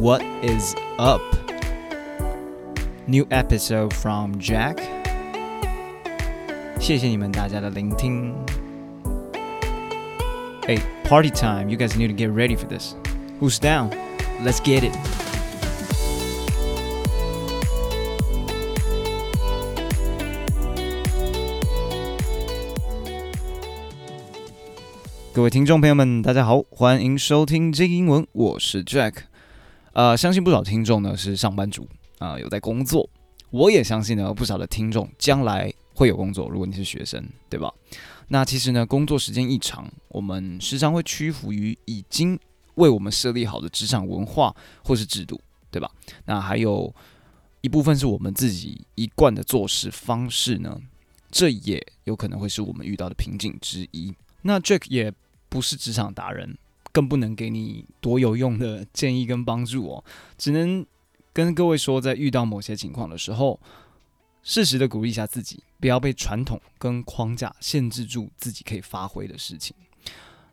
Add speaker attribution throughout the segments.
Speaker 1: What is up? New episode from Jack. 谢谢你们大家的聆听。Hey, party time! You guys need to get ready for this. Who's down? Let's get it. 各位听众朋友们，大家好，欢迎收听这个英文，我是 Jack。 呃，相信不少听众呢是上班族啊，有在工作。我也相信呢，不少的听众将来会有工作。如果你是学生，对吧？那其实呢，工作时间一长，我们时常会屈服于已经为我们设立好的职场文化或是制度，对吧？那还有一部分是我们自己一贯的做事方式呢，这也有可能会是我们遇到的瓶颈之一。那 Jack 也不是职场达人，更不能给你多有用的建议跟帮助哦，只能跟各位说，在遇到某些情况的时候，适时的鼓励一下自己，不要被传统跟框架限制住自己可以发挥的事情。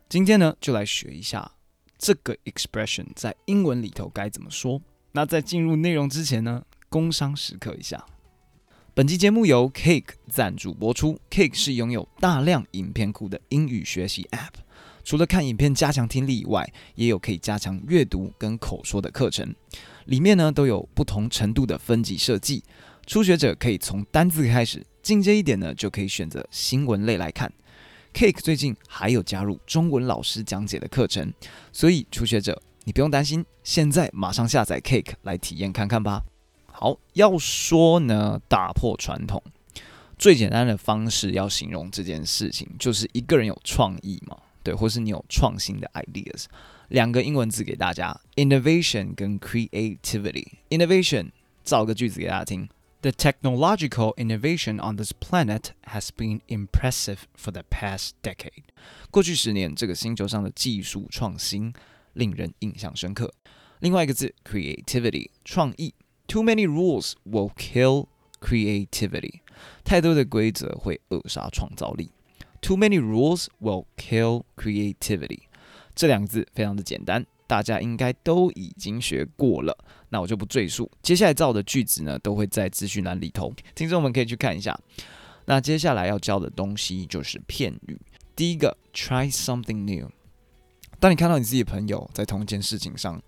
Speaker 1: 今天呢，就来学一下这个 expression 在英文里头该怎么说。那在进入内容之前呢，工商时刻一下。本期节目由 Cake 赞助播出。Cake 是拥有大量影片库的英语学习 App，除了看影片加强听力以外，也有可以加强阅读跟口说的课程。里面呢都有不同程度的分级设计，初学者可以从单字开始，进阶一点呢就可以选择新闻类来看。Cake 最近还有加入中文老师讲解的课程，所以初学者你不用担心，现在马上下载 Cake 来体验看看吧。好，要说呢，打破传统，最简单的方式要形容这件事情，就是一个人有创意嘛，对，或是你有创新的 ideas。两个英文字给大家：innovation 跟 creativity。innovation，造个句子给大家听：The technological innovation on this planet has been impressive for the past decade。过去十年，这个星球上的技术创新令人印象深刻。另外一个字：creativity，创意。Too many rules will kill creativity。太多的规则会扼杀创造力。 Too many rules will kill creativity。这两个字非常的简单，大家应该都已经学过了。那我就不赘述。接下来造的句子呢，都会在资讯栏里头，听众们可以去看一下。那接下来要教的东西就是片语。第一个，try something new。当你看到你自己的朋友在同一件事情上，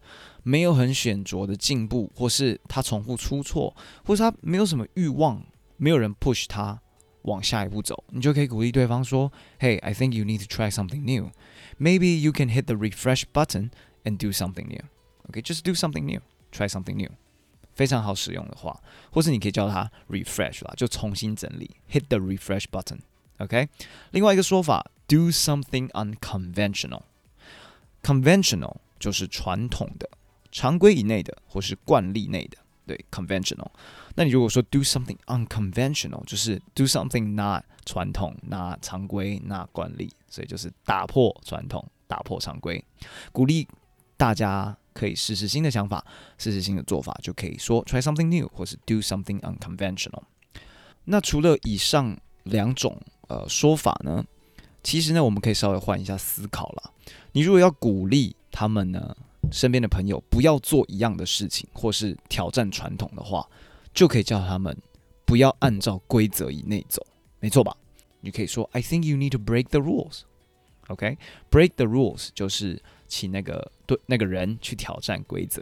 Speaker 1: 没有很显著的进步，或是他重复出错，或是他没有什么欲望，没有人 push 他往下一步走，你就可以鼓励对方说：“Hey, I think you need to try something new. Maybe you can hit the refresh button and do something new. Okay, just do something new, try something new.” 非常好使用的话，或是你可以叫他 refresh 啦，就重新整理，hit the refresh button. OK，另外一个说法，do something unconventional. Conventional 就是传统的。常规以内的，或是惯例内的， 对，conventional。那你如果说 do something unconventional，就是 do something not 传统、not 常规、not 惯例，所以就是打破传统、打破常规。鼓励大家可以试试新的想法，试试新的做法，就可以说 try something new，或是 do something unconventional。那除了以上两种呃说法呢，其实呢，我们可以稍微换一下思考了。你如果要鼓励他们呢，身边的朋友不要做一样的事情，或是挑战传统的话，就可以叫他们不要按照规则以内走，没错吧？你可以说 I think you need to break the rules。OK，break the rules 就是请那个对那个人去挑战规则，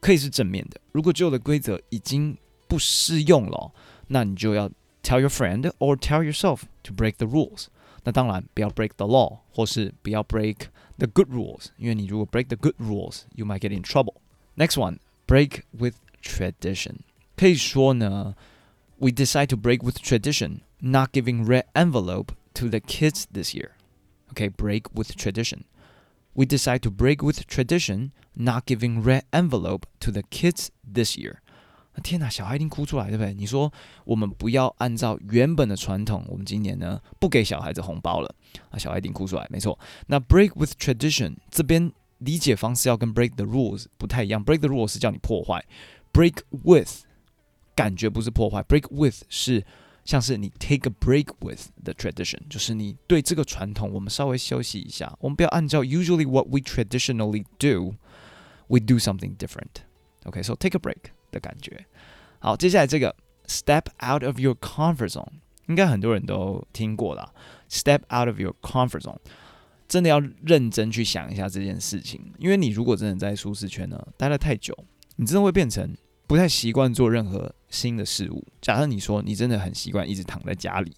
Speaker 1: 可以是正面的。如果旧的规则已经不适用了，那你就要 tell your friend or tell yourself to break the rules。那当然不要 break the law，或是不要 break the good rules，因为你如果 break the good rules，you might get in trouble。Next one, break with tradition。可以说呢，we decide to break with tradition, not giving red envelope to the kids this year. Okay, break with tradition. We decide to break with tradition, not giving red envelope to the kids this year. 天哪，小孩一定哭出来，对不对？你说我们不要按照原本的传统，我们今年呢不给小孩子红包了啊，小孩一定哭出来，没错。那 break with tradition 这边理解方式要跟 break the rules 不太一样，break the rules 是叫你破坏，break with 感觉不是破坏，break with 是像是你 take a break with the tradition，就是你对这个传统我们稍微休息一下，我们不要按照 usually what we traditionally do。we do something different. OK，so、take a break 的感觉。好，接下来这个 step out of your comfort zone，应该很多人都听过了。Step out of your comfort zone，真的要认真去想一下这件事情，因为你如果真的在舒适圈呢待了太久，你真的会变成不太习惯做任何新的事物。假设你说你真的很习惯一直躺在家里，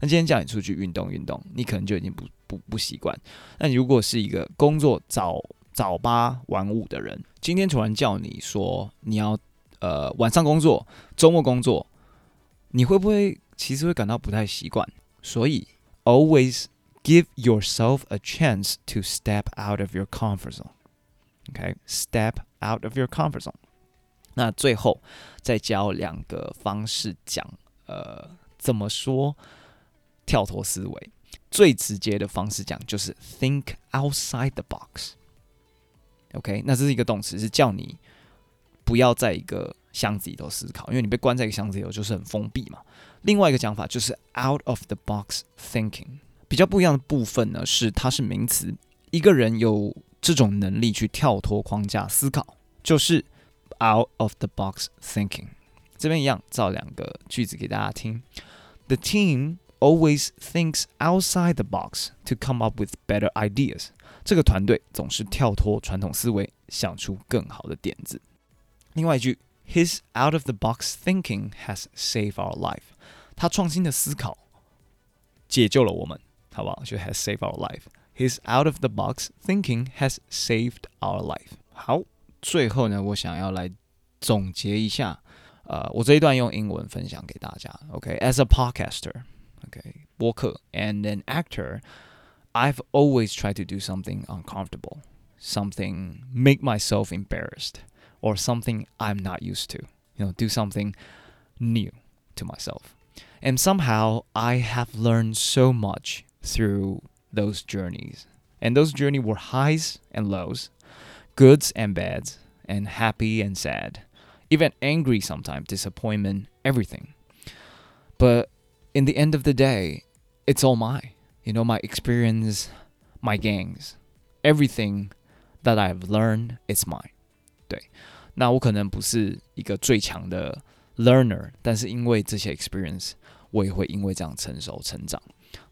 Speaker 1: 那今天叫你出去运动运动，你可能就已经不不不习惯。那你如果是一个工作早早八晚五的人，今天突然叫你说你要呃晚上工作，周末工作，你会不会其实会感到不太习惯？所以 always give yourself a chance to step out of your comfort zone. OK，step out of your comfort zone. 那最后再教两个方式讲，呃，怎么说跳脱思维？最直接的方式讲就是 think outside the box。OK，那这是一个动词，是叫你不要在一个箱子里头思考，因为你被关在一个箱子里头就是很封闭嘛。另外一个讲法就是 out of the box thinking，比较不一样的部分呢是它是名词，一个人有这种能力去跳脱框架思考，就是 out of the box thinking。这边一样造两个句子给大家听：The team always thinks outside the box to come up with better ideas。这个团队总是跳脱传统思维，想出更好的点子。另外一句，His out-of-the-box thinking has saved our life。他创新的思考解救了我们，好不好？就 has saved our life。His out-of-the-box thinking has saved our life。好，最后呢，我想要来总结一下，呃，我这一段用英文分享给大家。OK，as、okay? a podcaster，OK，、okay? 播客，and an actor。I've always tried to do something uncomfortable, something make myself embarrassed, or something I'm not used to. You know, do something new to myself. And somehow I have learned so much through those journeys. And those journeys were highs and lows, goods and bads, and happy and sad, even angry sometimes, disappointment, everything. But in the end of the day, it's all my, you know, my experience, my gains, everything that I've learned, it's mine. 对，那我可能不是一个最强的 learner，但是因为这些 experience，我也会因为这样成熟成长。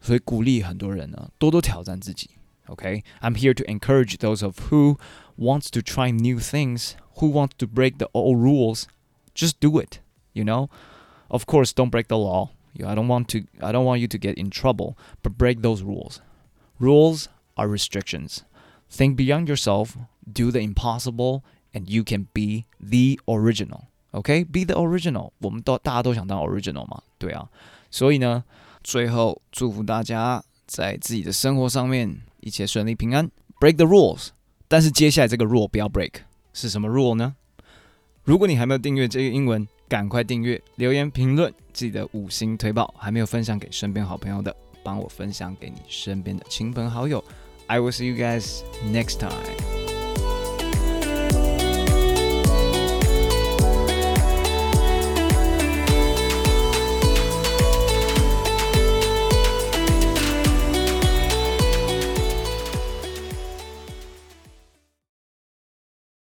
Speaker 1: 所以鼓励很多人呢，多多挑战自己。Okay, I'm here to encourage those of who wants to try new things, who wants to break the old rules. Just do it. You know, of course, don't break the law. I don't want to I don't want you to get in trouble, but break those rules. Rules are restrictions. Think beyond yourself, do the impossible, and you can be the original. OK, be the original. 我们都大家都想当 original 嘛，对啊。所以呢，最后祝福大家在自己的生活上面一切顺利平安。Break the rules，但是接下来这个 rule 不要 break，是什么 rule 呢？如果你还没有订阅这个英文。赶快订阅、留言、评论，记得五星推爆。还没有分享给身边好朋友的，帮我分享给你身边的亲朋好友。I will see you guys next time.